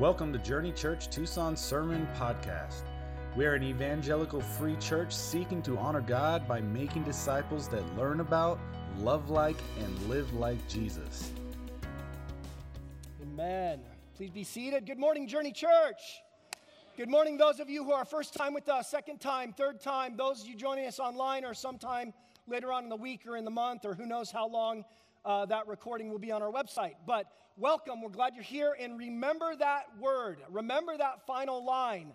Welcome to Journey Church Tucson Sermon Podcast. We are an evangelical free church seeking to honor God by making disciples that learn about, love like, and live like Jesus. Amen. Please be seated. Good morning, Journey Church. Good morning, those of you who are first time with us, second time, third time, those of you joining us online or sometime later on in the week or in the month, or who knows how long uh, that recording will be on our website. But welcome. We're glad you're here. And remember that word, remember that final line.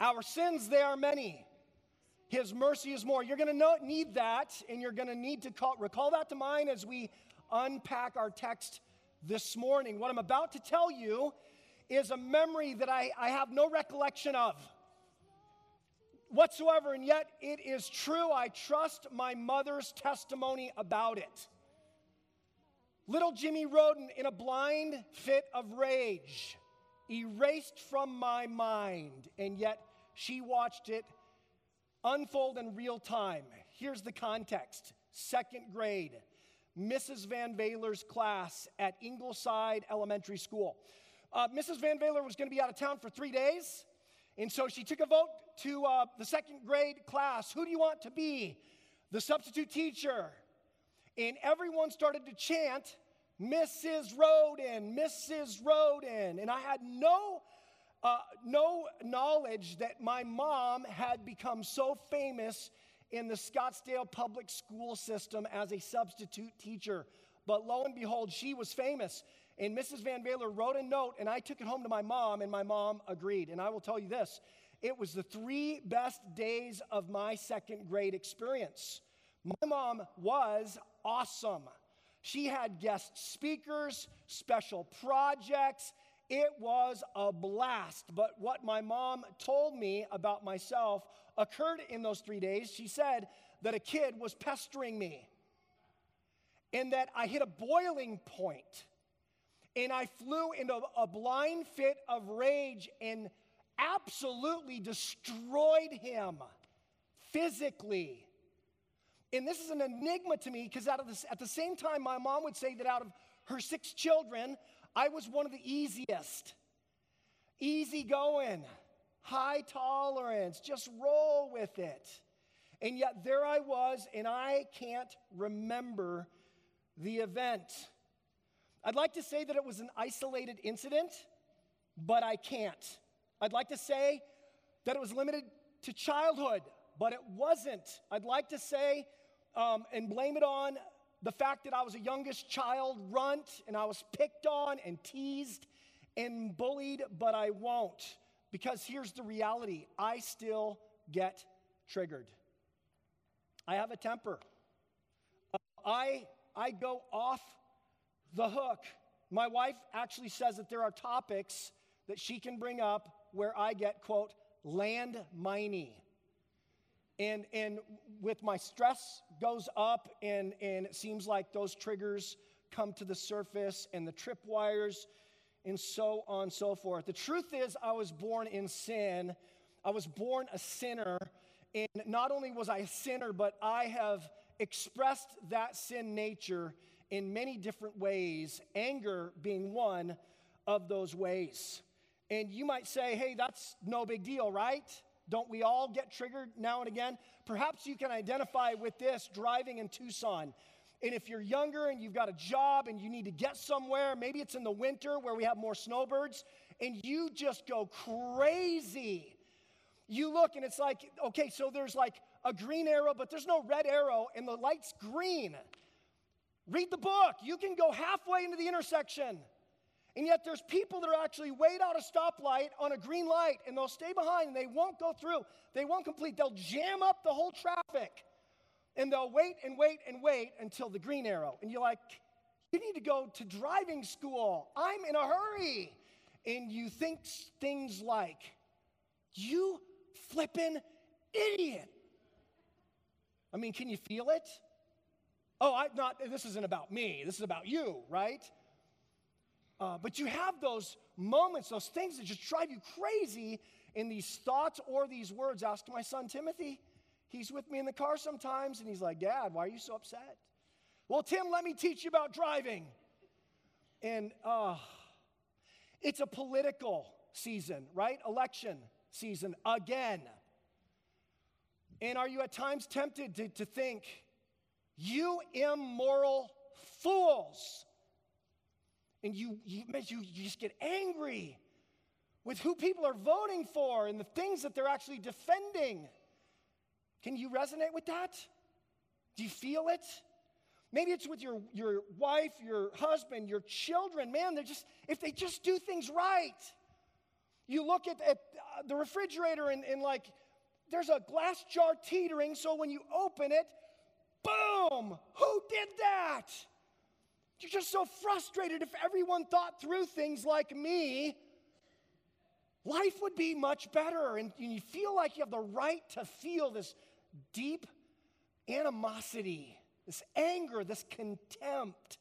Our sins, they are many. His mercy is more. You're going to need that, and you're going to need to call, recall that to mind as we unpack our text this morning. What I'm about to tell you is a memory that I, I have no recollection of whatsoever, and yet it is true. I trust my mother's testimony about it. Little Jimmy Roden, in a blind fit of rage, erased from my mind, and yet she watched it unfold in real time. Here's the context second grade, Mrs. Van Valer's class at Ingleside Elementary School. Uh, Mrs. Van Valer was going to be out of town for three days, and so she took a vote to uh, the second grade class Who do you want to be? The substitute teacher and everyone started to chant, Mrs. Roden, Mrs. Roden. And I had no, uh, no knowledge that my mom had become so famous in the Scottsdale public school system as a substitute teacher. But lo and behold, she was famous. And Mrs. Van Valer wrote a note, and I took it home to my mom, and my mom agreed. And I will tell you this it was the three best days of my second grade experience. My mom was awesome. She had guest speakers, special projects. It was a blast. But what my mom told me about myself occurred in those three days. She said that a kid was pestering me and that I hit a boiling point and I flew into a blind fit of rage and absolutely destroyed him physically. And this is an enigma to me because at the same time, my mom would say that out of her six children, I was one of the easiest. Easy going, high tolerance, just roll with it. And yet there I was, and I can't remember the event. I'd like to say that it was an isolated incident, but I can't. I'd like to say that it was limited to childhood, but it wasn't. I'd like to say um, and blame it on the fact that I was a youngest child runt and I was picked on and teased and bullied, but I won't. Because here's the reality I still get triggered. I have a temper. I, I go off the hook. My wife actually says that there are topics that she can bring up where I get, quote, land and and with my stress goes up and and it seems like those triggers come to the surface and the tripwires and so on and so forth. The truth is i was born in sin. I was born a sinner. And not only was i a sinner but i have expressed that sin nature in many different ways anger being one of those ways. And you might say hey that's no big deal right don't we all get triggered now and again? Perhaps you can identify with this driving in Tucson. And if you're younger and you've got a job and you need to get somewhere, maybe it's in the winter where we have more snowbirds, and you just go crazy. You look and it's like, okay, so there's like a green arrow, but there's no red arrow, and the light's green. Read the book. You can go halfway into the intersection and yet there's people that are actually wait out a stoplight on a green light and they'll stay behind and they won't go through. They won't complete. They'll jam up the whole traffic. And they'll wait and wait and wait until the green arrow. And you're like, you need to go to driving school. I'm in a hurry. And you think things like, you flippin' idiot. I mean, can you feel it? Oh, I'm not this isn't about me. This is about you, right? Uh, but you have those moments, those things that just drive you crazy in these thoughts or these words. Ask my son Timothy. He's with me in the car sometimes, and he's like, Dad, why are you so upset? Well, Tim, let me teach you about driving. And, uh, It's a political season, right? Election season again. And are you at times tempted to, to think, you immoral fools? And you, you, you, just get angry with who people are voting for and the things that they're actually defending. Can you resonate with that? Do you feel it? Maybe it's with your, your wife, your husband, your children. Man, they're just, if they just do things right. You look at, at uh, the refrigerator and, and like, there's a glass jar teetering, so when you open it, boom, who did that? You're just so frustrated if everyone thought through things like me. Life would be much better, and you feel like you have the right to feel this deep animosity, this anger, this contempt.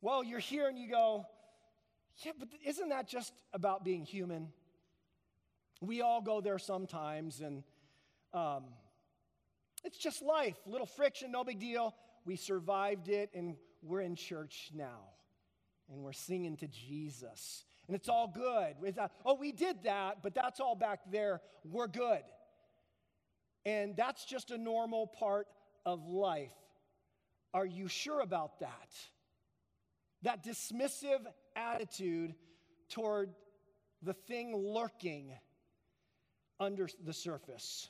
Well, you're here and you go, yeah, but isn't that just about being human? We all go there sometimes, and um, it's just life. Little friction, no big deal. We survived it, and we're in church now, and we're singing to Jesus, and it's all good. Without, oh, we did that, but that's all back there. We're good. And that's just a normal part of life. Are you sure about that? That dismissive attitude toward the thing lurking under the surface.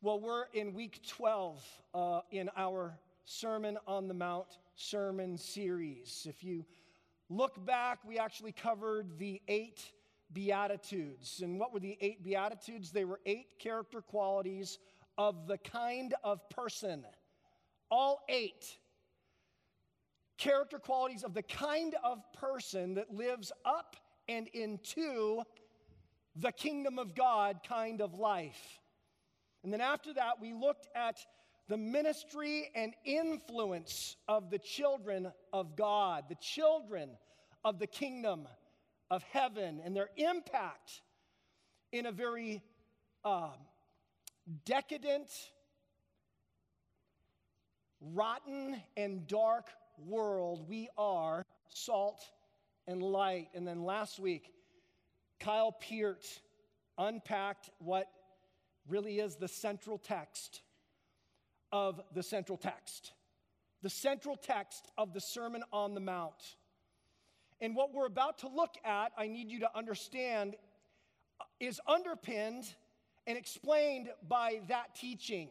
Well, we're in week 12 uh, in our Sermon on the Mount sermon series. If you look back, we actually covered the eight Beatitudes. And what were the eight Beatitudes? They were eight character qualities of the kind of person. All eight character qualities of the kind of person that lives up and into the kingdom of God kind of life. And then after that, we looked at the ministry and influence of the children of God, the children of the kingdom of heaven, and their impact in a very uh, decadent, rotten, and dark world. We are salt and light. And then last week, Kyle Peart unpacked what really is the central text of the central text. The central text of the Sermon on the Mount. And what we're about to look at, I need you to understand, is underpinned and explained by that teaching.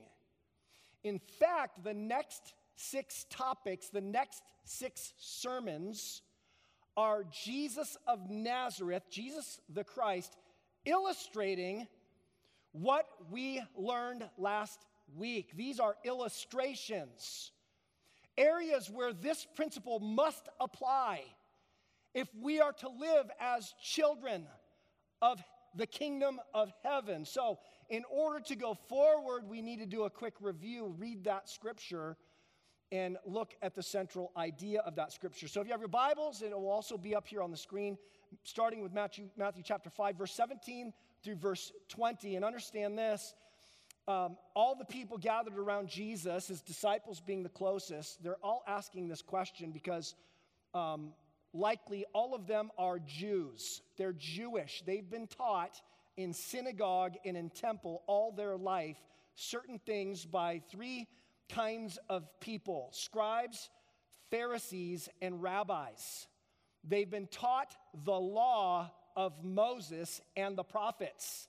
In fact, the next six topics, the next six sermons, are Jesus of Nazareth, Jesus the Christ, illustrating what we learned last week. These are illustrations, areas where this principle must apply if we are to live as children of the kingdom of heaven. So, in order to go forward, we need to do a quick review, read that scripture, and look at the central idea of that scripture. So if you have your Bibles, it will also be up here on the screen, starting with Matthew, Matthew chapter 5, verse 17 through verse 20. And understand this um, all the people gathered around Jesus, his disciples being the closest, they're all asking this question because um, likely all of them are Jews. They're Jewish. They've been taught in synagogue and in temple all their life certain things by three kinds of people scribes, Pharisees, and rabbis. They've been taught the law of Moses and the prophets.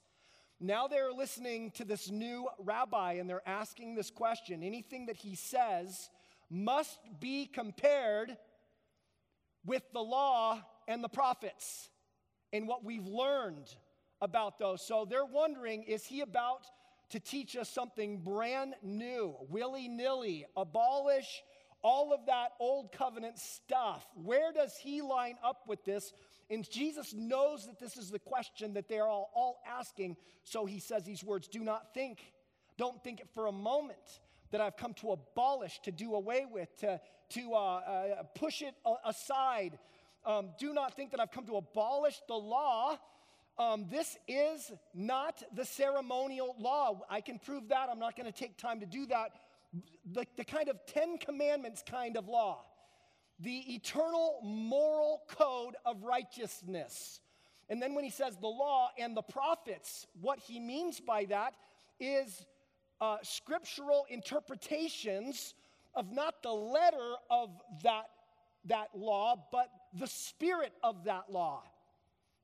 Now they're listening to this new rabbi and they're asking this question. Anything that he says must be compared with the law and the prophets and what we've learned about those. So they're wondering is he about to teach us something brand new, willy nilly, abolish all of that old covenant stuff. Where does he line up with this? And Jesus knows that this is the question that they're all, all asking. So he says these words Do not think, don't think it for a moment that I've come to abolish, to do away with, to, to uh, uh, push it aside. Um, do not think that I've come to abolish the law um, this is not the ceremonial law. I can prove that. I'm not going to take time to do that. The, the kind of Ten Commandments kind of law. The eternal moral code of righteousness. And then when he says the law and the prophets, what he means by that is uh, scriptural interpretations of not the letter of that, that law, but the spirit of that law.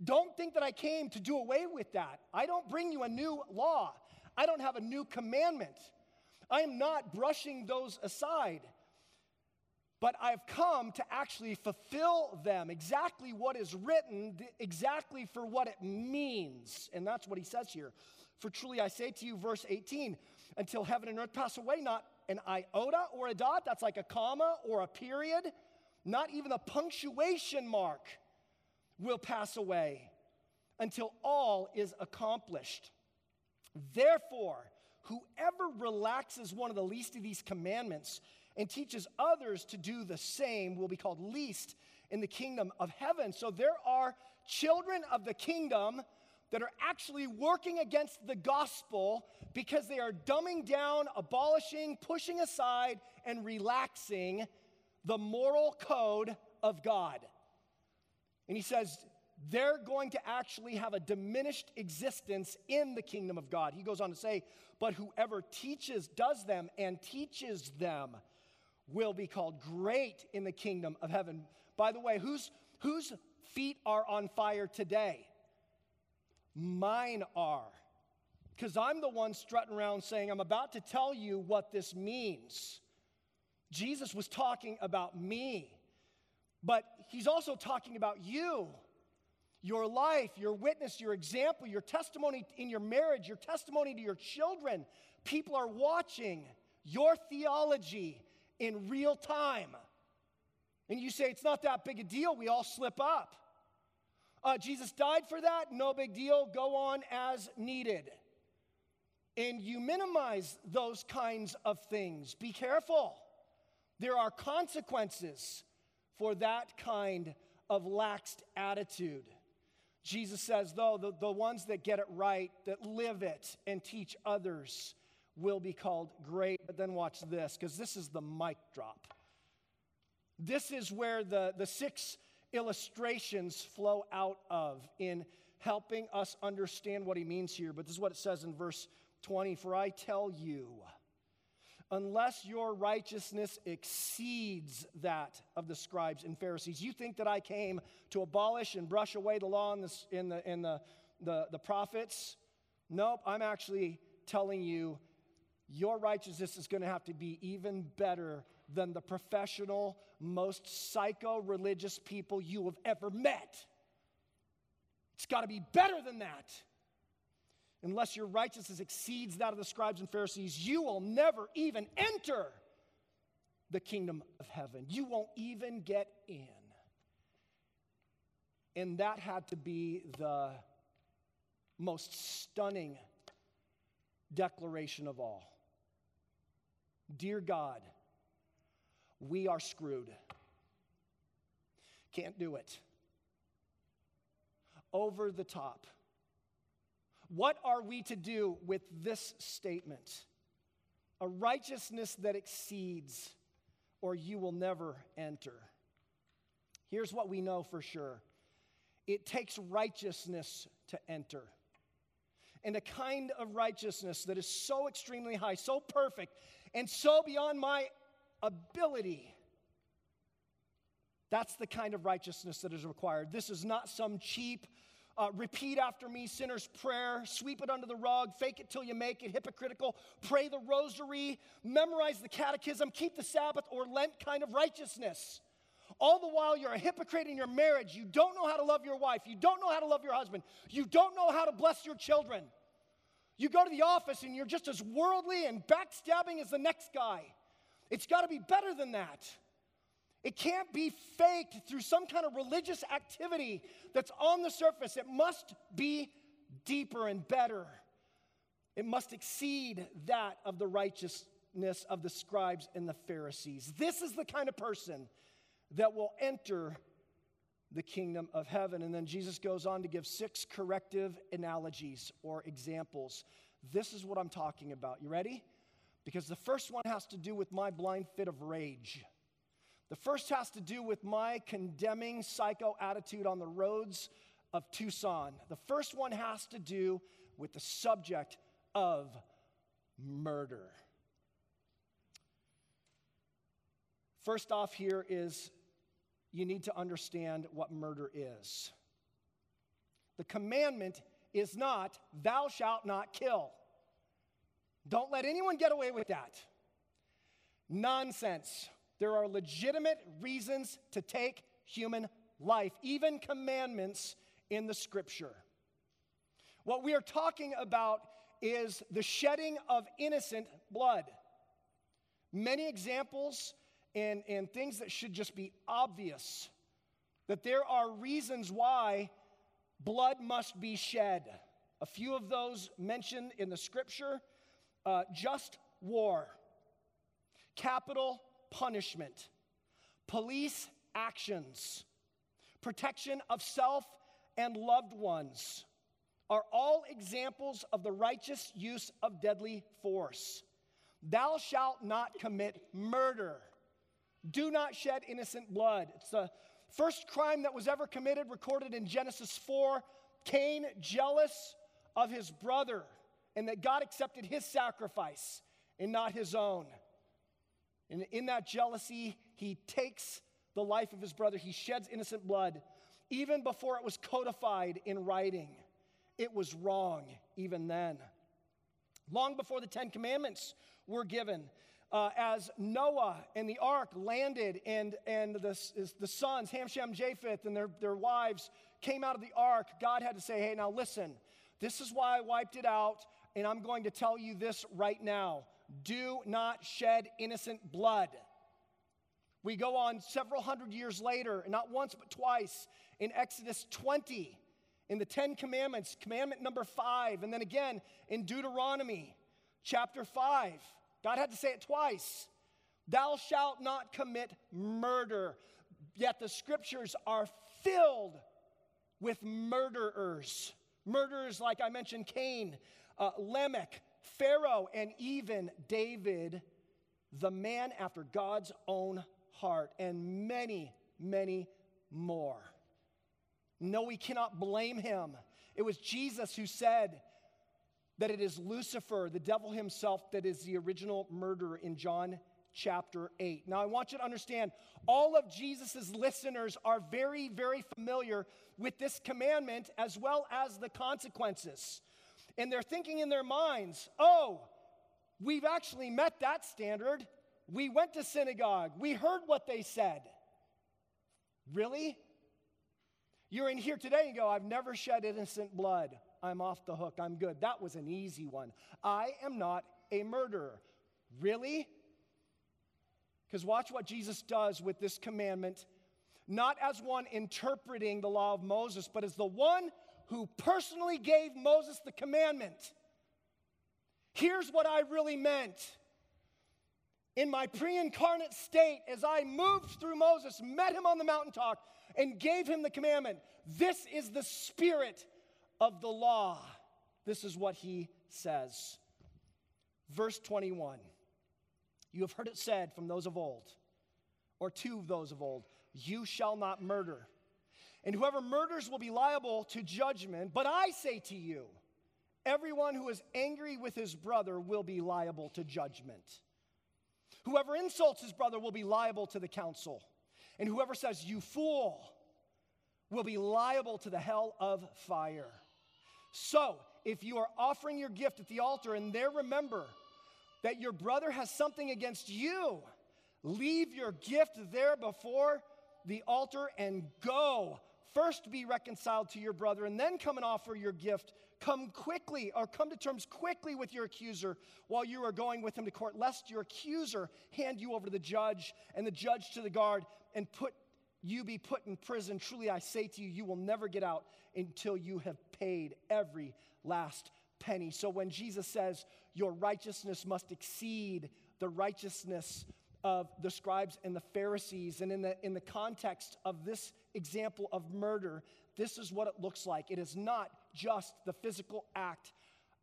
Don't think that I came to do away with that. I don't bring you a new law, I don't have a new commandment. I am not brushing those aside but I've come to actually fulfill them exactly what is written, exactly for what it means. And that's what he says here. For truly I say to you, verse 18, until heaven and earth pass away, not an iota or a dot, that's like a comma or a period, not even a punctuation mark will pass away until all is accomplished. Therefore, whoever relaxes one of the least of these commandments, and teaches others to do the same will be called least in the kingdom of heaven. So there are children of the kingdom that are actually working against the gospel because they are dumbing down, abolishing, pushing aside, and relaxing the moral code of God. And he says, they're going to actually have a diminished existence in the kingdom of God. He goes on to say, but whoever teaches, does them, and teaches them will be called great in the kingdom of heaven. By the way, whose, whose feet are on fire today? Mine are. Because I'm the one strutting around saying, I'm about to tell you what this means. Jesus was talking about me, but he's also talking about you, your life, your witness, your example, your testimony in your marriage, your testimony to your children. People are watching your theology, in real time. And you say, it's not that big a deal. We all slip up. Uh, Jesus died for that. No big deal. Go on as needed. And you minimize those kinds of things. Be careful. There are consequences for that kind of laxed attitude. Jesus says, though, the, the ones that get it right, that live it and teach others, will be called great. But then watch this, because this is the mic drop. This is where the, the six illustrations flow out of in helping us understand what he means here. But this is what it says in verse 20 For I tell you, unless your righteousness exceeds that of the scribes and Pharisees, you think that I came to abolish and brush away the law and the, in the, in the, the, the prophets? Nope, I'm actually telling you your righteousness is going to have to be even better than the professional, most psycho religious people you have ever met. It's got to be better than that. Unless your righteousness exceeds that of the scribes and Pharisees, you will never even enter the kingdom of heaven. You won't even get in. And that had to be the most stunning declaration of all. Dear God, we are screwed. Can't do it. Over the top. What are we to do with this statement? A righteousness that exceeds, or you will never enter. Here's what we know for sure it takes righteousness to enter and a kind of righteousness that is so extremely high, so perfect, and so beyond my ability. That's the kind of righteousness that is required. This is not some cheap, uh, repeat after me sinner's prayer, sweep it under the rug, fake it till you make it, hypocritical, pray the rosary, memorize the catechism, keep the Sabbath, or Lent kind of righteousness. All the while, you're a hypocrite in your marriage. You don't know how to love your wife. You don't know how to love your husband. You don't know how to bless your children. You go to the office and you're just as worldly and backstabbing as the next guy. It's got to be better than that. It can't be faked through some kind of religious activity that's on the surface. It must be deeper and better. It must exceed that of the righteousness of the scribes and the Pharisees. This is the kind of person that will enter the kingdom of heaven. And then Jesus goes on to give six corrective analogies or examples. This is what I'm talking about. You ready? Because the first one has to do with my blind fit of rage. The first has to do with my condemning psycho attitude on the roads of Tucson. The first one has to do with the subject of murder. First off, here is you need to understand what murder is. The commandment is not, thou shalt not kill. Don't let anyone get away with that. Nonsense. There are legitimate reasons to take human life, even commandments in the scripture. What we are talking about is the shedding of innocent blood. Many examples and, and things that should just be obvious that there are reasons why blood must be shed. A few of those mentioned in the scripture uh, just war, capital punishment, police actions, protection of self and loved ones are all examples of the righteous use of deadly force. Thou shalt not commit murder. Do not shed innocent blood. It's the first crime that was ever committed, recorded in Genesis 4. Cain, jealous of his brother, and that God accepted his sacrifice and not his own. And in that jealousy, he takes the life of his brother, he sheds innocent blood. Even before it was codified in writing, it was wrong even then. Long before the Ten Commandments were given, uh, as Noah and the ark landed and, and the, the sons, Ham, Shem, Japheth, and their, their wives came out of the ark, God had to say, hey, now listen, this is why I wiped it out, and I'm going to tell you this right now. Do not shed innocent blood. We go on several hundred years later, not once but twice, in Exodus 20, in the Ten Commandments, commandment number five, and then again in Deuteronomy chapter 5. God had to say it twice. Thou shalt not commit murder. Yet the scriptures are filled with murderers. Murderers like I mentioned Cain, uh, Lamech, Pharaoh, and even David, the man after God's own heart, and many, many more. No, we cannot blame him. It was Jesus who said, that it is Lucifer, the devil himself, that is the original murderer in John chapter 8. Now, I want you to understand all of Jesus' listeners are very, very familiar with this commandment as well as the consequences. And they're thinking in their minds, oh, we've actually met that standard. We went to synagogue, we heard what they said. Really? You're in here today and go, I've never shed innocent blood. I'm off the hook. I'm good. That was an easy one. I am not a murderer. Really? Because watch what Jesus does with this commandment, not as one interpreting the law of Moses, but as the one who personally gave Moses the commandment. Here's what I really meant. In my pre incarnate state, as I moved through Moses, met him on the mountaintop, and gave him the commandment, this is the spirit of the law. This is what he says. Verse 21 You have heard it said from those of old, or to those of old, you shall not murder. And whoever murders will be liable to judgment. But I say to you, everyone who is angry with his brother will be liable to judgment. Whoever insults his brother will be liable to the council. And whoever says, You fool, will be liable to the hell of fire. So, if you are offering your gift at the altar and there remember that your brother has something against you, leave your gift there before the altar and go. First be reconciled to your brother and then come and offer your gift. Come quickly or come to terms quickly with your accuser while you are going with him to court, lest your accuser hand you over to the judge and the judge to the guard and put you be put in prison. Truly I say to you, you will never get out until you have paid every last penny. So when Jesus says, Your righteousness must exceed the righteousness of the scribes and the Pharisees, and in the, in the context of this example of murder, this is what it looks like. It is not just the physical act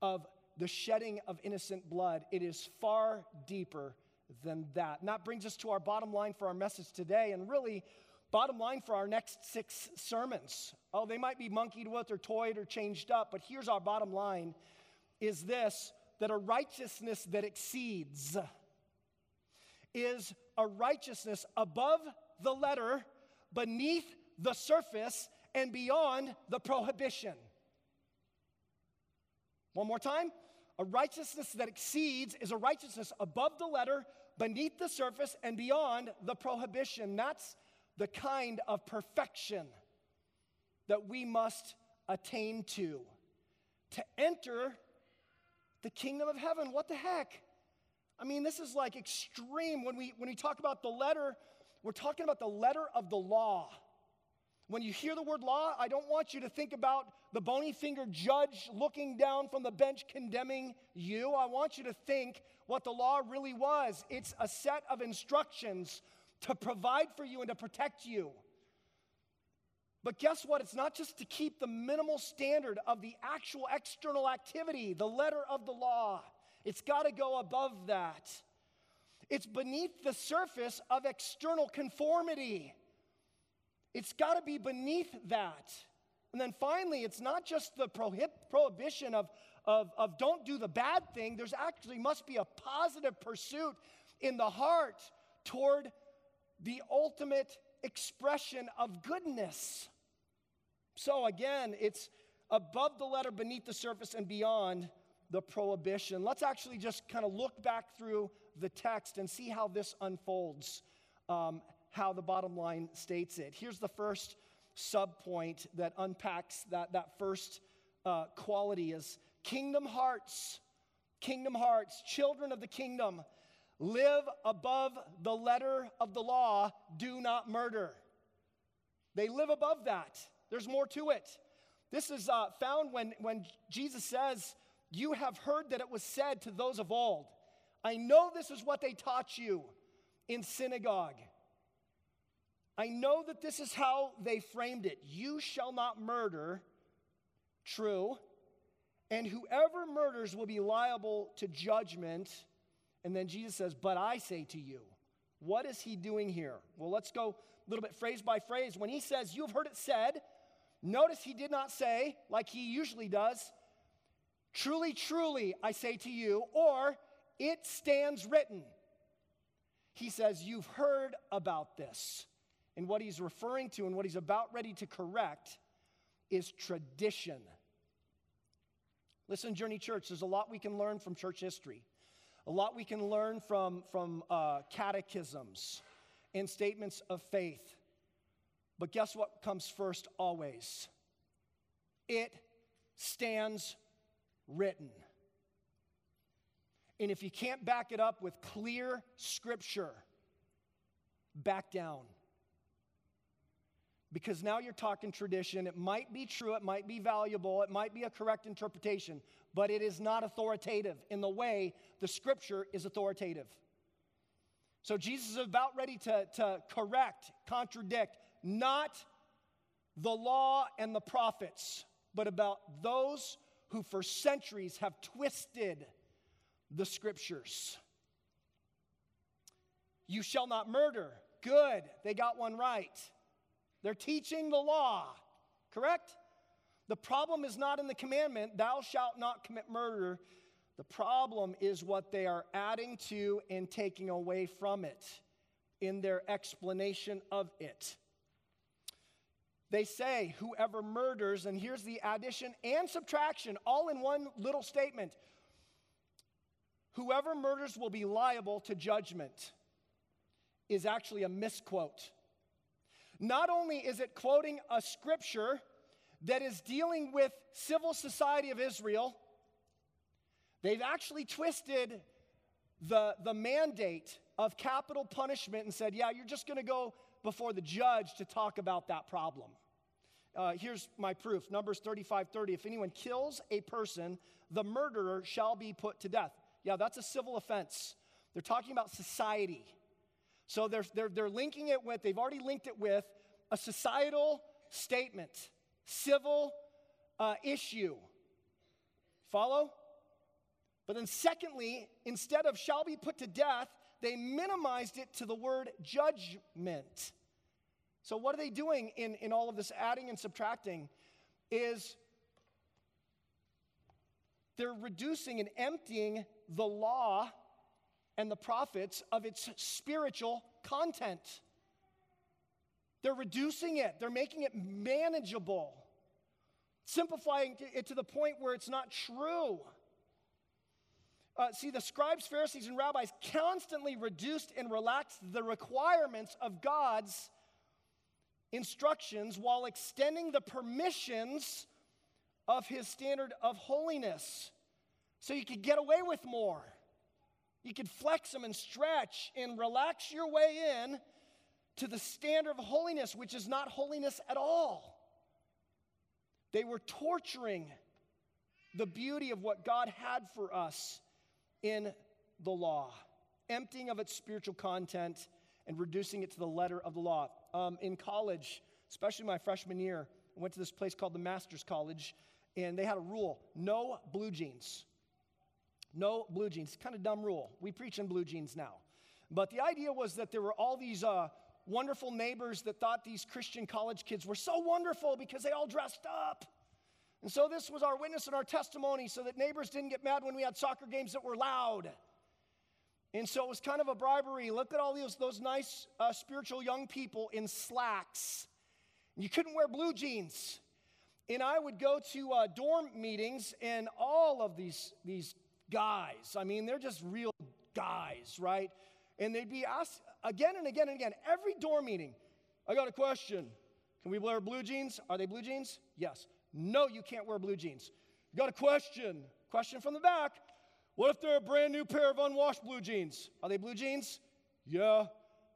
of the shedding of innocent blood, it is far deeper than that. And that brings us to our bottom line for our message today, and really, bottom line for our next six sermons. Oh, they might be monkeyed with or toyed or changed up, but here's our bottom line is this that a righteousness that exceeds is a righteousness above the letter, beneath the surface, and beyond the prohibition. One more time. A righteousness that exceeds is a righteousness above the letter, beneath the surface, and beyond the prohibition. That's the kind of perfection that we must attain to. To enter the kingdom of heaven. What the heck? I mean, this is like extreme. When we, when we talk about the letter, we're talking about the letter of the law. When you hear the word law, I don't want you to think about the bony fingered judge looking down from the bench condemning you. I want you to think what the law really was it's a set of instructions to provide for you and to protect you. But guess what? It's not just to keep the minimal standard of the actual external activity, the letter of the law. It's got to go above that. It's beneath the surface of external conformity. It's got to be beneath that. And then finally, it's not just the prohib- prohibition of, of, of don't do the bad thing, there's actually must be a positive pursuit in the heart toward the ultimate expression of goodness. So again, it's above the letter, beneath the surface, and beyond the prohibition. Let's actually just kind of look back through the text and see how this unfolds, um, how the bottom line states it. Here's the first subpoint that unpacks that, that first uh, quality is kingdom hearts, kingdom hearts, children of the kingdom, live above the letter of the law, do not murder. They live above that. There's more to it. This is uh, found when, when Jesus says, You have heard that it was said to those of old. I know this is what they taught you in synagogue. I know that this is how they framed it. You shall not murder. True. And whoever murders will be liable to judgment. And then Jesus says, But I say to you, what is he doing here? Well, let's go a little bit phrase by phrase. When he says, You have heard it said, Notice he did not say, like he usually does, truly, truly, I say to you, or it stands written. He says, You've heard about this. And what he's referring to and what he's about ready to correct is tradition. Listen, Journey Church, there's a lot we can learn from church history, a lot we can learn from, from uh, catechisms and statements of faith. But guess what comes first always? It stands written. And if you can't back it up with clear scripture, back down. Because now you're talking tradition. It might be true, it might be valuable, it might be a correct interpretation, but it is not authoritative in the way the scripture is authoritative. So Jesus is about ready to, to correct, contradict, not the law and the prophets, but about those who for centuries have twisted the scriptures. You shall not murder. Good, they got one right. They're teaching the law, correct? The problem is not in the commandment, thou shalt not commit murder. The problem is what they are adding to and taking away from it in their explanation of it. They say, whoever murders, and here's the addition and subtraction all in one little statement whoever murders will be liable to judgment, is actually a misquote. Not only is it quoting a scripture that is dealing with civil society of Israel, they've actually twisted the, the mandate of capital punishment and said, yeah, you're just going to go before the judge to talk about that problem. Uh, here's my proof Numbers 35 30. If anyone kills a person, the murderer shall be put to death. Yeah, that's a civil offense. They're talking about society. So they're, they're, they're linking it with, they've already linked it with a societal statement, civil uh, issue. Follow? But then, secondly, instead of shall be put to death, they minimized it to the word judgment. So, what are they doing in, in all of this adding and subtracting? Is they're reducing and emptying the law and the prophets of its spiritual content. They're reducing it, they're making it manageable, simplifying it to the point where it's not true. Uh, see, the scribes, Pharisees, and rabbis constantly reduced and relaxed the requirements of God's instructions while extending the permissions of his standard of holiness. So you could get away with more. You could flex them and stretch and relax your way in to the standard of holiness, which is not holiness at all. They were torturing the beauty of what God had for us in the law, emptying of its spiritual content and reducing it to the letter of the law. Um, in college, especially my freshman year, I went to this place called the Master's College, and they had a rule no blue jeans. No blue jeans. Kind of dumb rule. We preach in blue jeans now. But the idea was that there were all these uh, wonderful neighbors that thought these Christian college kids were so wonderful because they all dressed up. And so this was our witness and our testimony so that neighbors didn't get mad when we had soccer games that were loud. And so it was kind of a bribery. Look at all those, those nice uh, spiritual young people in slacks. You couldn't wear blue jeans. And I would go to uh, dorm meetings, and all of these, these guys, I mean, they're just real guys, right? And they'd be asked again and again and again, every door meeting, I got a question. Can we wear blue jeans? Are they blue jeans? Yes. No, you can't wear blue jeans. Got a question. Question from the back. What if they're a brand new pair of unwashed blue jeans? Are they blue jeans? Yeah.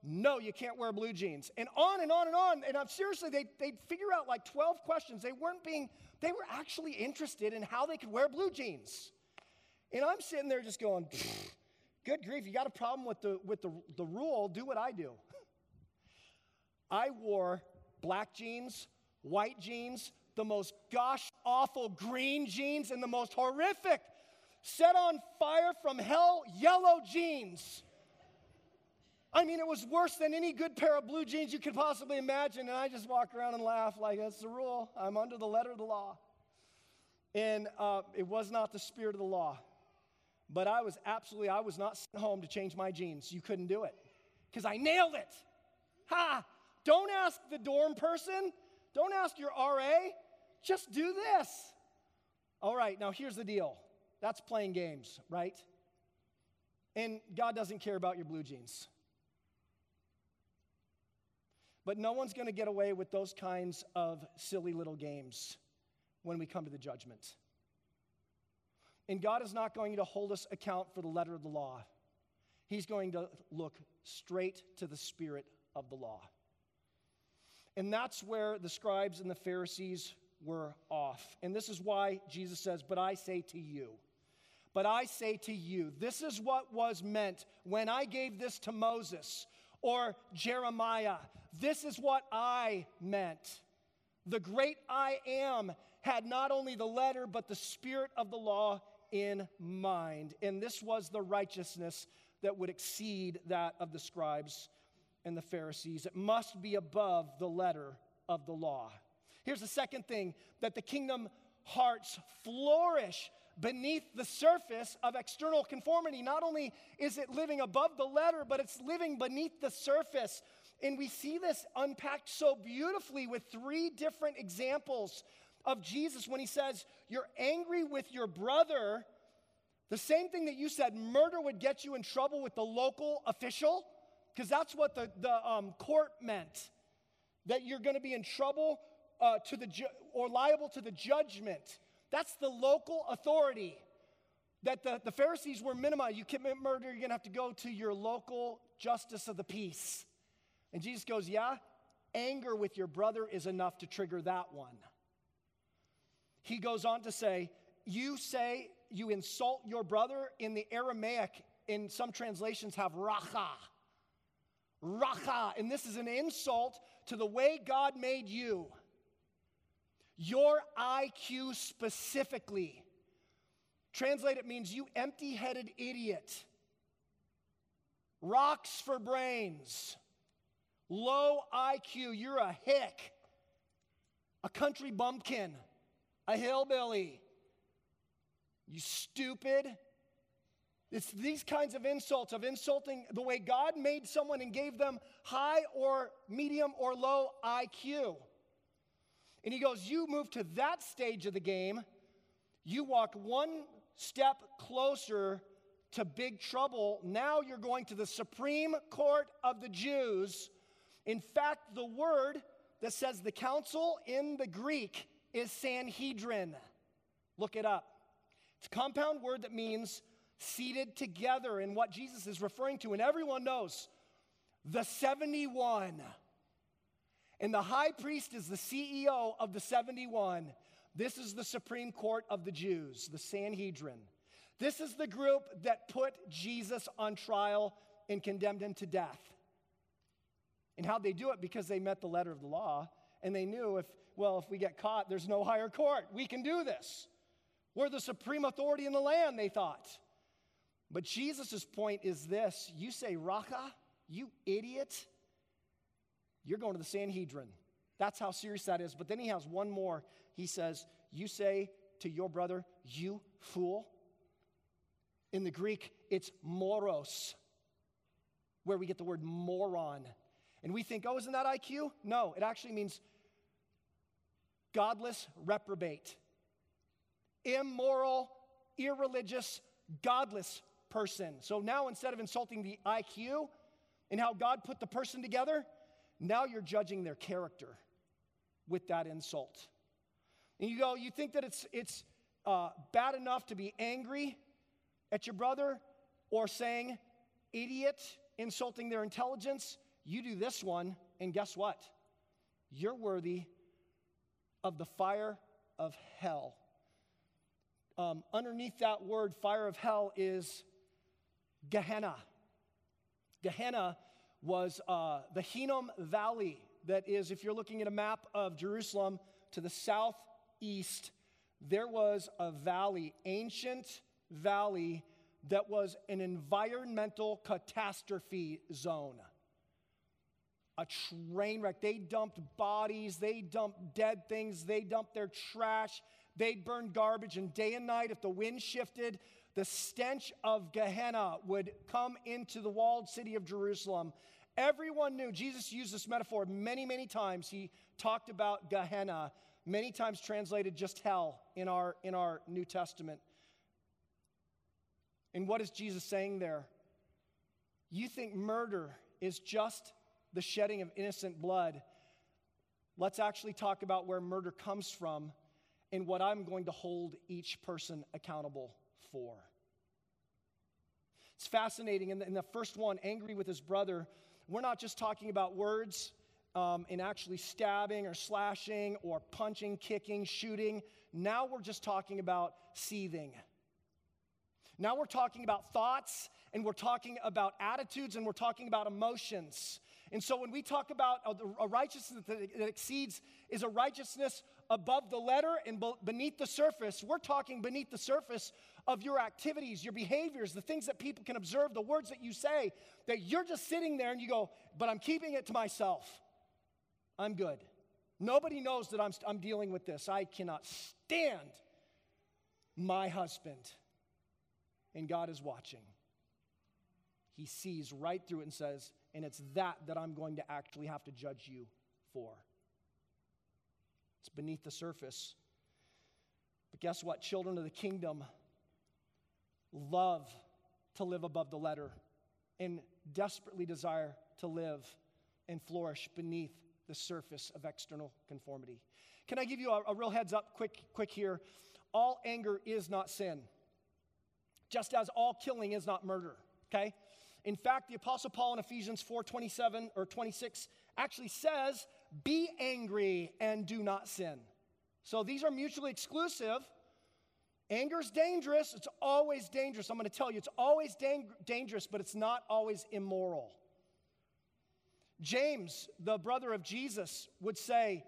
No, you can't wear blue jeans. And on and on and on. And I'm seriously, they, they'd figure out like 12 questions. They weren't being, they were actually interested in how they could wear blue jeans. And I'm sitting there just going, good grief, you got a problem with the, with the, the rule, do what I do. I wore black jeans, white jeans, the most gosh awful green jeans, and the most horrific, set on fire from hell yellow jeans. I mean, it was worse than any good pair of blue jeans you could possibly imagine. And I just walk around and laugh like that's the rule. I'm under the letter of the law. And uh, it was not the spirit of the law. But I was absolutely, I was not sent home to change my jeans. You couldn't do it because I nailed it. Ha! Don't ask the dorm person. Don't ask your RA. Just do this. All right, now here's the deal that's playing games, right? And God doesn't care about your blue jeans. But no one's going to get away with those kinds of silly little games when we come to the judgment. And God is not going to hold us account for the letter of the law. He's going to look straight to the spirit of the law. And that's where the scribes and the Pharisees were off. And this is why Jesus says, But I say to you, but I say to you, this is what was meant when I gave this to Moses or Jeremiah. This is what I meant. The great I am had not only the letter, but the spirit of the law in mind. And this was the righteousness that would exceed that of the scribes and the Pharisees. It must be above the letter of the law. Here's the second thing that the kingdom hearts flourish beneath the surface of external conformity. Not only is it living above the letter, but it's living beneath the surface. And we see this unpacked so beautifully with three different examples of Jesus when he says, You're angry with your brother. The same thing that you said, murder would get you in trouble with the local official, because that's what the, the um, court meant. That you're going to be in trouble uh, to the ju- or liable to the judgment. That's the local authority that the, the Pharisees were minimized. You commit murder, you're going to have to go to your local justice of the peace. And Jesus goes, Yeah, anger with your brother is enough to trigger that one. He goes on to say, You say you insult your brother. In the Aramaic, in some translations, have racha. Racha. And this is an insult to the way God made you. Your IQ specifically. Translate it means you empty headed idiot. rocks for brains, low IQ, you're a hick, a country bumpkin, a hillbilly, you stupid. It's these kinds of insults, of insulting the way God made someone and gave them high or medium or low IQ. And he goes, You move to that stage of the game, you walk one step closer to big trouble. Now you're going to the Supreme Court of the Jews. In fact, the word that says the council in the Greek is Sanhedrin. Look it up. It's a compound word that means seated together in what Jesus is referring to. And everyone knows the 71. And the high priest is the CEO of the 71. This is the Supreme Court of the Jews, the Sanhedrin. This is the group that put Jesus on trial and condemned him to death. And how'd they do it? Because they met the letter of the law and they knew if, well, if we get caught, there's no higher court. We can do this. We're the supreme authority in the land, they thought. But Jesus' point is this you say, Raca, you idiot, you're going to the Sanhedrin. That's how serious that is. But then he has one more. He says, You say to your brother, you fool. In the Greek, it's moros, where we get the word moron. And we think, oh, isn't that IQ? No, it actually means godless reprobate, immoral, irreligious, godless person. So now instead of insulting the IQ and how God put the person together, now you're judging their character with that insult. And you go, you think that it's, it's uh, bad enough to be angry at your brother or saying, idiot, insulting their intelligence? You do this one, and guess what? You're worthy of the fire of hell. Um, underneath that word, fire of hell, is Gehenna. Gehenna was uh, the Hinnom Valley, that is, if you're looking at a map of Jerusalem to the southeast, there was a valley, ancient valley, that was an environmental catastrophe zone. A train wreck. They dumped bodies, they dumped dead things, they dumped their trash, they burned garbage, and day and night, if the wind shifted, the stench of Gehenna would come into the walled city of Jerusalem. Everyone knew, Jesus used this metaphor many, many times. He talked about Gehenna, many times translated just hell in our, in our New Testament. And what is Jesus saying there? You think murder is just the shedding of innocent blood. Let's actually talk about where murder comes from and what I'm going to hold each person accountable for. It's fascinating. In the, in the first one, angry with his brother, we're not just talking about words um, and actually stabbing or slashing or punching, kicking, shooting. Now we're just talking about seething. Now we're talking about thoughts and we're talking about attitudes and we're talking about emotions. And so when we talk about a righteousness that exceeds is a righteousness above the letter and beneath the surface, we're talking beneath the surface of your activities, your behaviors, the things that people can observe, the words that you say, that you're just sitting there and you go, but I'm keeping it to myself. I'm good. Nobody knows that I'm, I'm dealing with this. I cannot stand my husband. And God is watching. He sees right through it and says, and it's that that I'm going to actually have to judge you for. It's beneath the surface. But guess what? Children of the kingdom love to live above the letter and desperately desire to live and flourish beneath the surface of external conformity. Can I give you a, a, real heads up quick quick here? All anger is not sin. Just as all killing is not murder, okay? In fact, the apostle Paul in Ephesians 4:27 or 26 actually says, "Be angry and do not sin." So these are mutually exclusive. Anger is dangerous. It's always dangerous. I'm going to tell you, it's always dang- dangerous, but it's not always immoral. James, the brother of Jesus, would say,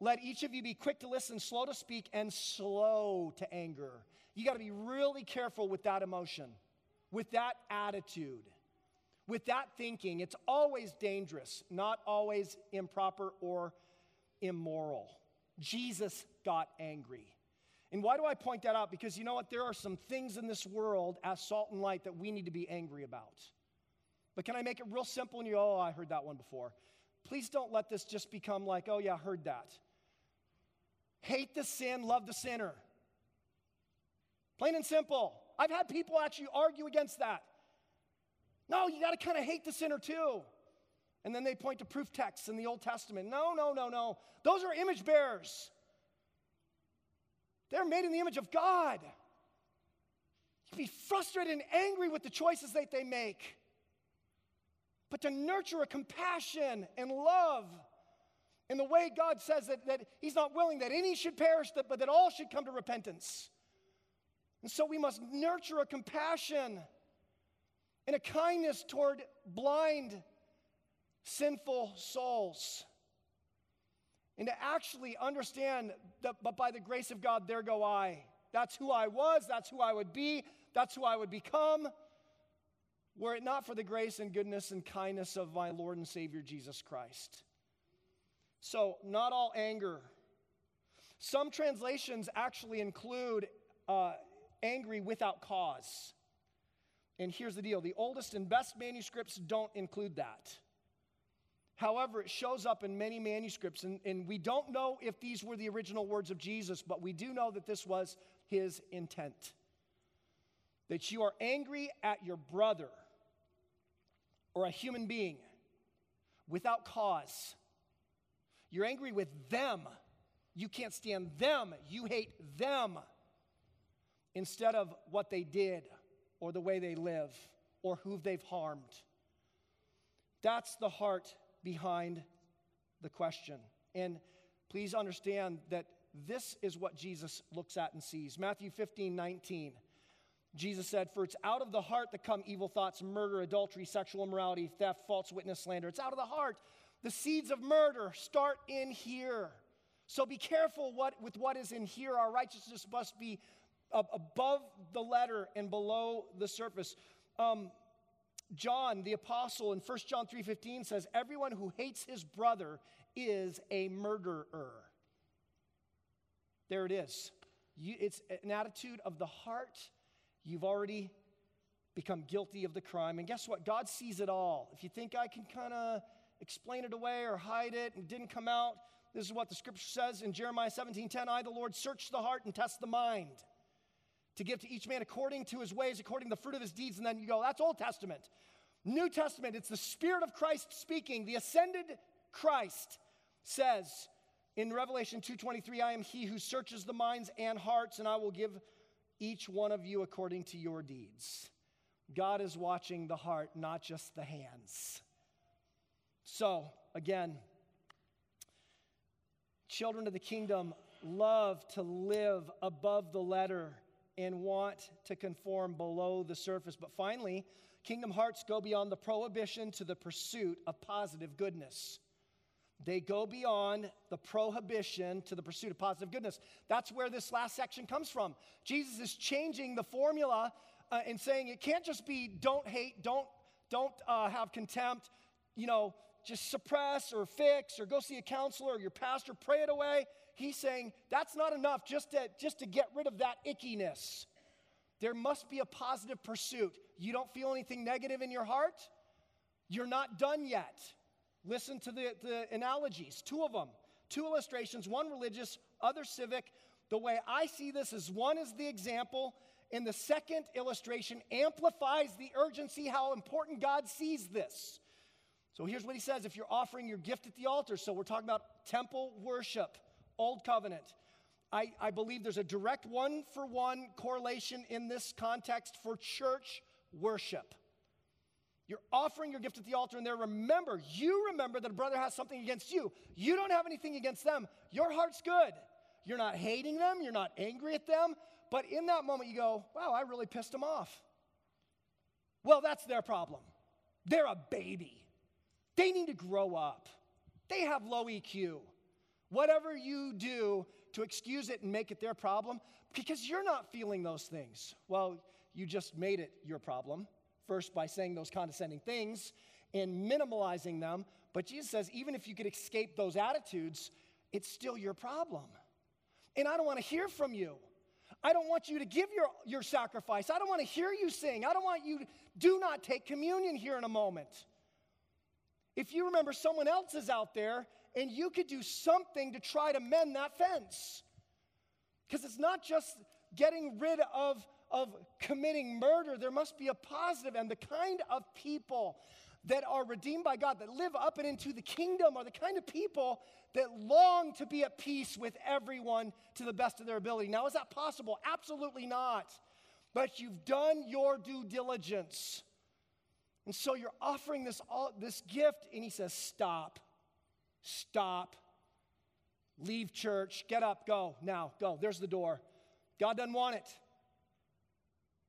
Let each of you be quick to listen, slow to speak, and slow to anger. You got to be really careful with that emotion, with that attitude. With that thinking, it's always dangerous, not always improper or immoral. Jesus got angry. And why do I point that out? Because you know what? There are some things in this world as salt and light that we need to be angry about. But can I make it real simple and you, oh, I heard that one before. Please don't let this just become like, oh, yeah, I heard that. Hate the sin, love the sinner. Plain and simple. I've had people actually argue against that. No, you got to kind of hate the sinner too. And then they point to proof texts in the Old Testament. No, no, no, no. Those are image bearers. They're made in the image of God. You'd be frustrated and angry with the choices that they make. But to nurture a compassion and love in the way God says that, that He's not willing that any should perish, but that all should come to repentance. And so we must nurture a compassion and a kindness toward blind, sinful souls. And to actually understand that, but by the grace of God, there go I. That's who I was, that's who I would be, that's who I would become. Were it not for the grace and goodness and kindness of my Lord and Savior Jesus Christ. So, not all anger. Some translations actually include uh, angry without cause. And here's the deal the oldest and best manuscripts don't include that. However, it shows up in many manuscripts, and, and we don't know if these were the original words of Jesus, but we do know that this was his intent. That you are angry at your brother or a human being without cause. You're angry with them. You can't stand them. You hate them instead of what they did or the way they live or who they've harmed. That's the heart behind the question. And please understand that this is what Jesus looks at and sees. Matthew 15, 19. Jesus said, For it's out of the heart that come evil thoughts, murder, adultery, sexual immorality, theft, false witness, slander. It's out of the heart. The seeds of murder start in here. So be careful what, with what is in here. Our righteousness must be above the letter and below the surface. Um, John the apostle in 1 John 3:15 says everyone who hates his brother is a murderer. There it is. You, it's an attitude of the heart. You've already become guilty of the crime. And guess what? God sees it all. If you think I can kind of explain it away or hide it and didn't come out, this is what the scripture says in Jeremiah 17:10, I the Lord search the heart and test the mind to give to each man according to his ways, according to the fruit of his deeds. And then you go, that's Old Testament. New Testament, it's the Spirit of Christ speaking. The ascended Christ says in Revelation 2:23, I am he who searches the minds and hearts, and I will give each one of you according to your deeds. God is watching the heart, not just the hands. So, again, children of the kingdom love to live above the letter and want to conform below the surface. But finally, kingdom hearts go beyond the prohibition to the pursuit of positive goodness. They go beyond the prohibition to the pursuit of positive goodness. That's where this last section comes from. Jesus is changing the formula uh, and saying it can't just be don't hate, don't, don't uh, have contempt, you know, just suppress or fix or go see a counselor or your pastor, pray it away he's saying that's not enough just to, just to get rid of that ickiness. There must be a positive pursuit. You don't feel anything negative in your heart? You're not done yet. Listen to the, the analogies, two of them, two illustrations, one religious, other civic. The way I see this is one is the example, and the second illustration amplifies the urgency, how important God sees this. So here's what he says if you're offering your gift at the altar, so we're talking about temple worship. Old Covenant. I, I believe there's a direct one for one correlation in this context for church worship. You're offering your gift at the altar, and there, remember, you remember that a brother has something against you. You don't have anything against them. Your heart's good. You're not hating them, you're not angry at them, but in that moment, you go, wow, I really pissed them off. Well, that's their problem. They're a baby. They need to grow up. They have low EQ. Whatever you do to excuse it and make it their problem, because you're not feeling those things. Well, you just made it your problem. first by saying those condescending things and minimalizing them. But Jesus says, even if you could escape those attitudes, it's still your problem. And I don't want to hear from you. I don't want you to give your, your sacrifice. I don't want to hear you sing. I don't want you to do not take communion here in a moment. If you remember someone else is out there and you could do something to try to mend that fence. Because it's not just getting rid of, of committing murder, there must be a positive, and the kind of people that are redeemed by God, that live up and into the kingdom, are the kind of people that long to be at peace with everyone to the best of their ability. Now, is that possible? Absolutely not. But you've done your due diligence. And so you're offering this, all, this gift, and he says, Stop. Stop. Leave church. Get up. Go. Now, go. There's the door. God doesn't want it.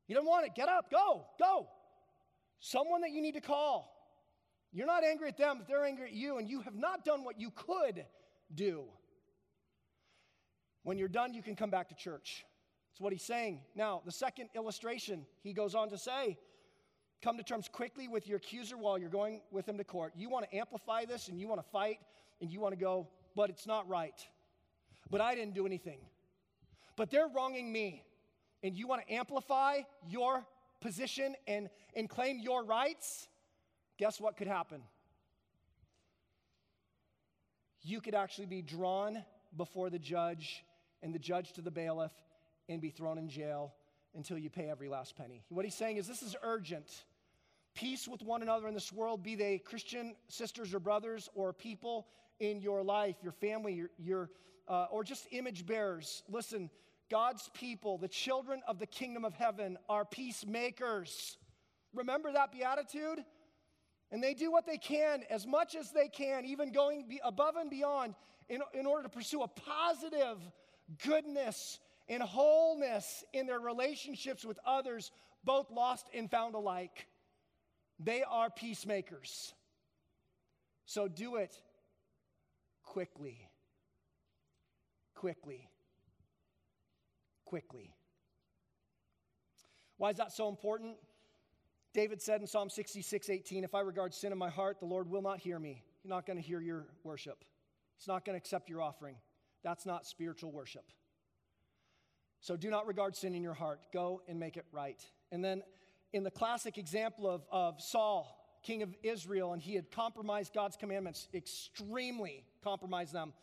He doesn't want it. Get up. Go. Go. Someone that you need to call. You're not angry at them, but they're angry at you, and you have not done what you could do. When you're done, you can come back to church. That's what he's saying. Now, the second illustration, he goes on to say, Come to terms quickly with your accuser while you're going with him to court. You want to amplify this and you want to fight and you want to go, but it's not right. But I didn't do anything. But they're wronging me. And you want to amplify your position and, and claim your rights? Guess what could happen? You could actually be drawn before the judge and the judge to the bailiff and be thrown in jail until you pay every last penny. What he's saying is this is urgent. Peace with one another in this world, be they Christian sisters or brothers or people in your life, your family, your, your uh, or just image bearers. Listen, God's people, the children of the kingdom of heaven, are peacemakers. Remember that beatitude? And they do what they can, as much as they can, even going above and beyond, in, in order to pursue a positive goodness and wholeness in their relationships with others, both lost and found alike. They are peacemakers. So do it quickly. Quickly. Quickly. Why is that so important? David said in Psalm 66 18, If I regard sin in my heart, the Lord will not hear me. He's not going to hear your worship. He's not going to accept your offering. That's not spiritual worship. So do not regard sin in your heart. Go and make it right. And then, in the classic example of, of Saul, king of Israel, and he had compromised God's commandments, extremely compromised them.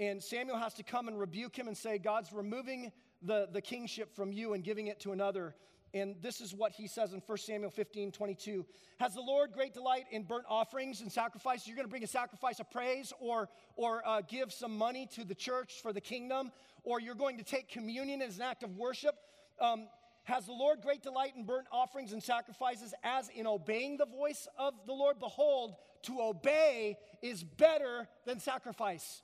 And Samuel has to come and rebuke him and say, God's removing the, the kingship from you and giving it to another. And this is what he says in 1 Samuel 15 22. Has the Lord great delight in burnt offerings and sacrifices? You're going to bring a sacrifice of praise or, or uh, give some money to the church for the kingdom, or you're going to take communion as an act of worship. Um, has the Lord great delight in burnt offerings and sacrifices as in obeying the voice of the Lord? Behold, to obey is better than sacrifice.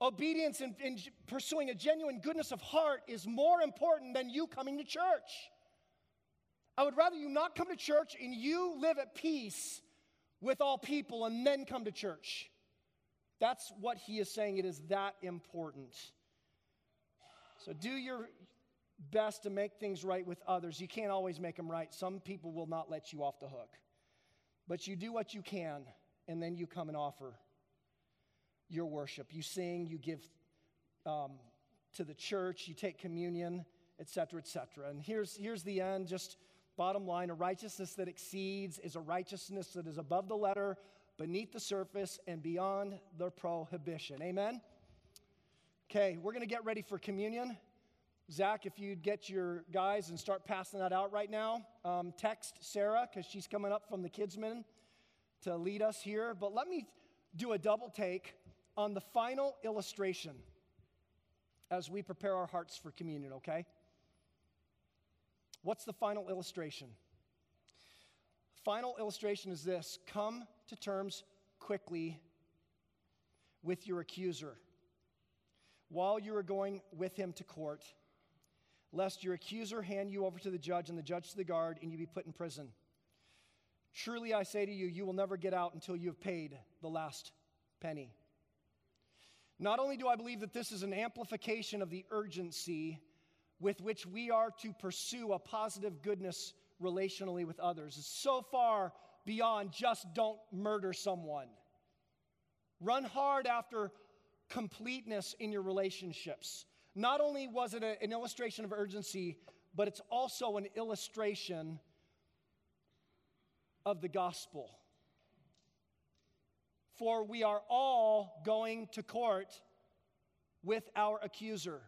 Obedience and, pursuing a genuine goodness of heart is more important than you coming to church. I would rather you not come to church and you live at peace with all people and then come to church. That's what he is saying. It is that important. So do your best to make things right with others. You can't always make them right. Some people will not let you off the hook. But you do what you can, and then you come and offer your worship. You sing, you give um, to the church, you take communion, etc., etc. And here's, here's the end, just bottom line a righteousness that exceeds is a righteousness that is above the letter, beneath the surface, and beyond the prohibition. Amen? Okay, we're going to get ready for communion. Zach, if you'd get your guys and start passing that out right now, um, text Sarah because she's coming up from the kidsmen to lead us here. But let me do a double take on the final illustration as we prepare our hearts for communion, okay? What's the final illustration? Final illustration is this come to terms quickly with your accuser while you are going with him to court, lest your accuser hand you over to the judge and the judge to the guard and you be put in prison. Truly I say to you, you will never get out until you have paid the last penny. Not only do I believe that this is an amplification of the urgency with which we are to pursue a positive goodness relationally with others. It's so far beyond just don't murder someone. Run hard after completeness in your relationships. Not only was it a, an illustration of urgency, but it's also an illustration of the gospel. For we are all going to court with our accuser.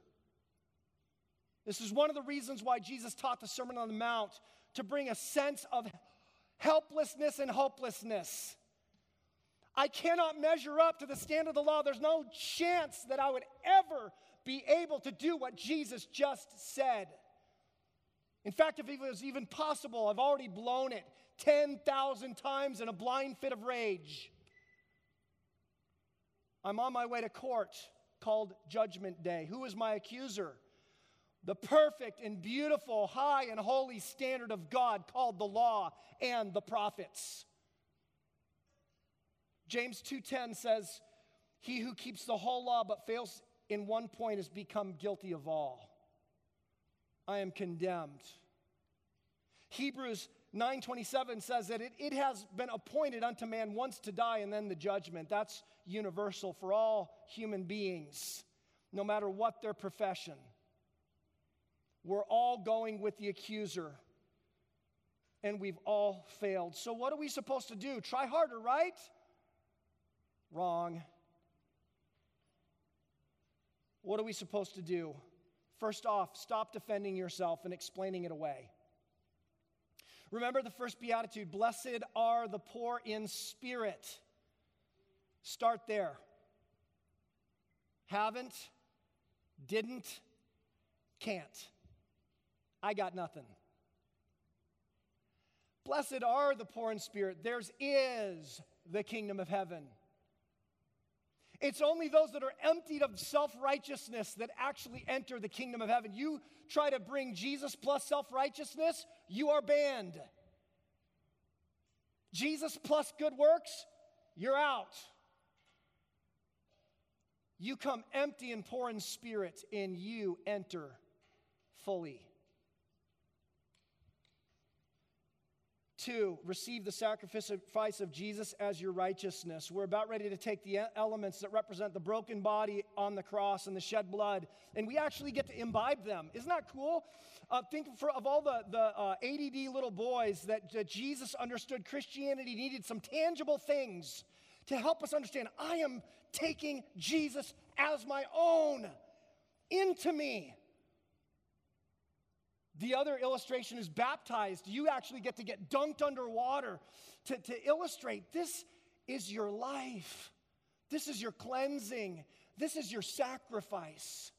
This is one of the reasons why Jesus taught the Sermon on the Mount to bring a sense of helplessness and hopelessness. I cannot measure up to the standard of the law. There's no chance that I would ever be able to do what Jesus just said. In fact, if it was even possible, I've already blown it 10,000 times in a blind fit of rage. I'm on my way to court called Judgment Day. Who is my accuser? The perfect and beautiful, high and holy standard of God called the law and the prophets. James 2:10 says, "He who keeps the whole law but fails in one point has become guilty of all. I am condemned." Hebrews 9:27 says that it, it has been appointed unto man once to die and then the judgment. That's universal for all human beings, no matter what their profession. We're all going with the accuser, and we've all failed. So, what are we supposed to do? Try harder, right? Wrong. What are we supposed to do? First off, stop defending yourself and explaining it away. Remember the first beatitude Blessed are the poor in spirit. Start there. Haven't, didn't, can't. I got nothing. Blessed are the poor in spirit. Theirs is the kingdom of heaven. It's only those that are emptied of self righteousness that actually enter the kingdom of heaven. You try to bring Jesus plus self righteousness, you are banned. Jesus plus good works, you're out. You come empty and poor in spirit, and you enter fully. Two, receive the sacrifice of Jesus as your righteousness. We're about ready to take the elements that represent the broken body on the cross and the shed blood, and we actually get to imbibe them. Isn't that cool? Uh, think for, of all the, the uh, ADD little boys that, that Jesus understood Christianity needed some tangible things to help us understand I am taking Jesus as my own into me. The other illustration is baptized. You actually get to get dunked underwater to, to illustrate this is your life. This is your cleansing. This is your sacrifice.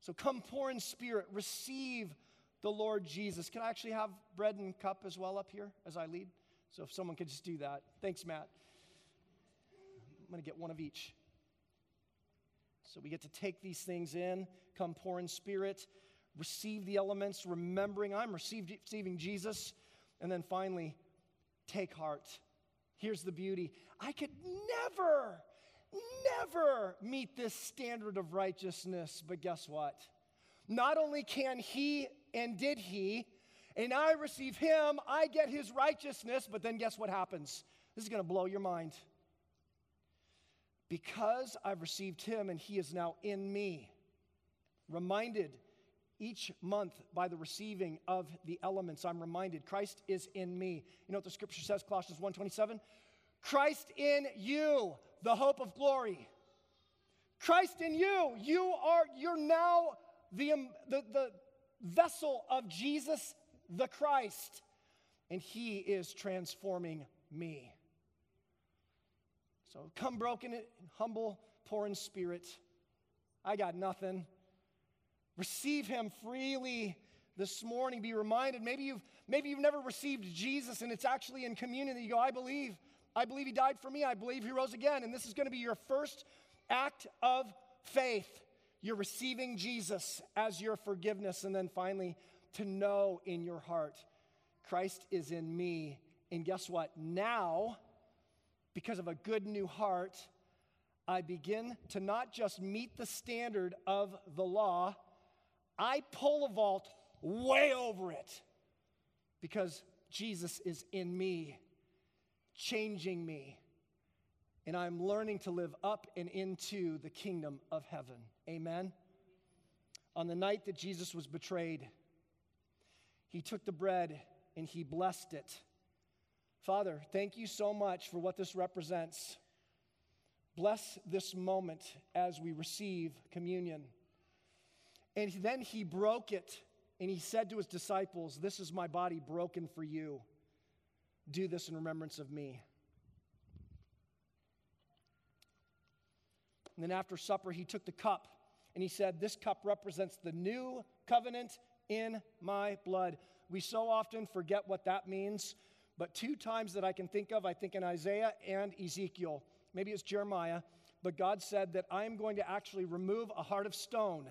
So come poor in spirit, receive the Lord Jesus. Can I actually have bread and cup as well up here as I lead? So if someone could just do that. Thanks, Matt. I'm going to get one of each. So we get to take these things in, come poor in spirit receive the elements, remembering I'm receiving Jesus. And then finally, take heart. Here's the beauty I could never, never meet this standard of righteousness, but guess what? Not only can he and did he, and I receive him, I get his righteousness, but then guess what happens? This is to blow your mind. Because I've received him and he is now in me, reminded each month by the receiving of the elements. I'm reminded christ is in me. You know what the scripture says colossians 1.27 christ in you the hope of glory. Christ in you you are you're now the, um, the, the vessel of jesus the christ and he is transforming me. So come broken humble poor in spirit. I got nothing Receive him freely this morning. Be reminded. Maybe you've maybe you've never received Jesus and it's actually in community. You go, I believe. I believe he died for me. I believe he rose again. And this is going to be your first act of faith. You're receiving Jesus as your forgiveness. And then finally, to know in your heart, Christ is in me. And guess what? Now, because of a good new heart, I begin to not just meet the standard of the law, I pole vault way over it. because Jesus is in me, changing me, and I'm learning to live up and into the kingdom of heaven. Amen. On the night that Jesus was betrayed, he took the bread and he blessed it. Father, thank you so much for what this represents. Bless this moment as we receive communion. And then he broke it and he said to his disciples, This is my body broken for you. Do this in remembrance of me. And then after supper, he took the cup and he said, This cup represents the new covenant in my blood. We so often forget what that means, but two times that I can think of, I think in Isaiah and Ezekiel, maybe it's Jeremiah, but God said that I am going to actually remove a heart of stone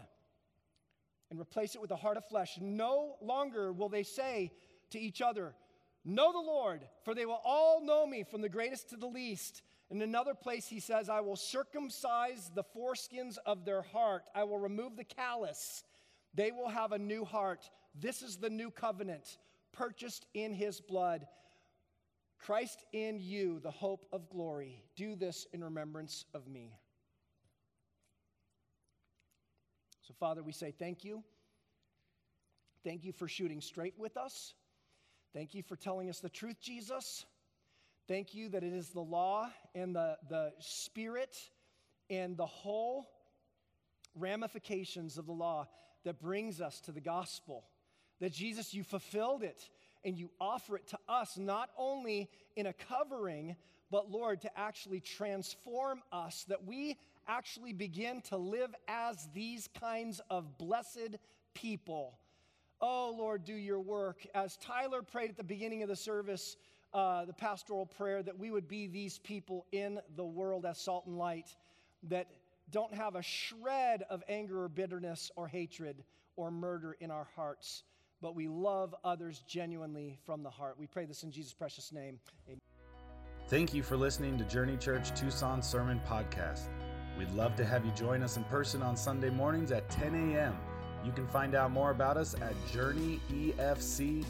and replace it with a heart of flesh. No longer will they say to each other, Know the Lord, for they will all know me from the greatest to the least. In another place, he says, I will circumcise the foreskins of their heart. I will remove the callous. They will have a new heart. This is the new covenant, purchased in his blood. Christ in you, the hope of glory. Do this in remembrance of me. So, Father, we say thank you. Thank you for shooting straight with us. Thank you for telling us the truth, Jesus. Thank you that it is the law and the, the spirit and the whole ramifications of the law that brings us to the gospel. That Jesus, you fulfilled it and you offer it to us, not only in a covering, but Lord, to actually transform us, that we actually begin to live as these kinds of blessed people. Oh, Lord, do your work. As Tyler prayed at the beginning of the service, uh, the pastoral prayer that we would be these people in the world as salt and light that don't have a shred of anger or bitterness or hatred or murder in our hearts, but we love others genuinely from the heart. We pray this in Jesus' precious name. Amen. Thank you for listening to Journey Church Tucson Sermon Podcast. We'd love to have you join us in person on Sunday mornings at 10 a.m. You can find out more about us at journeyefc.org.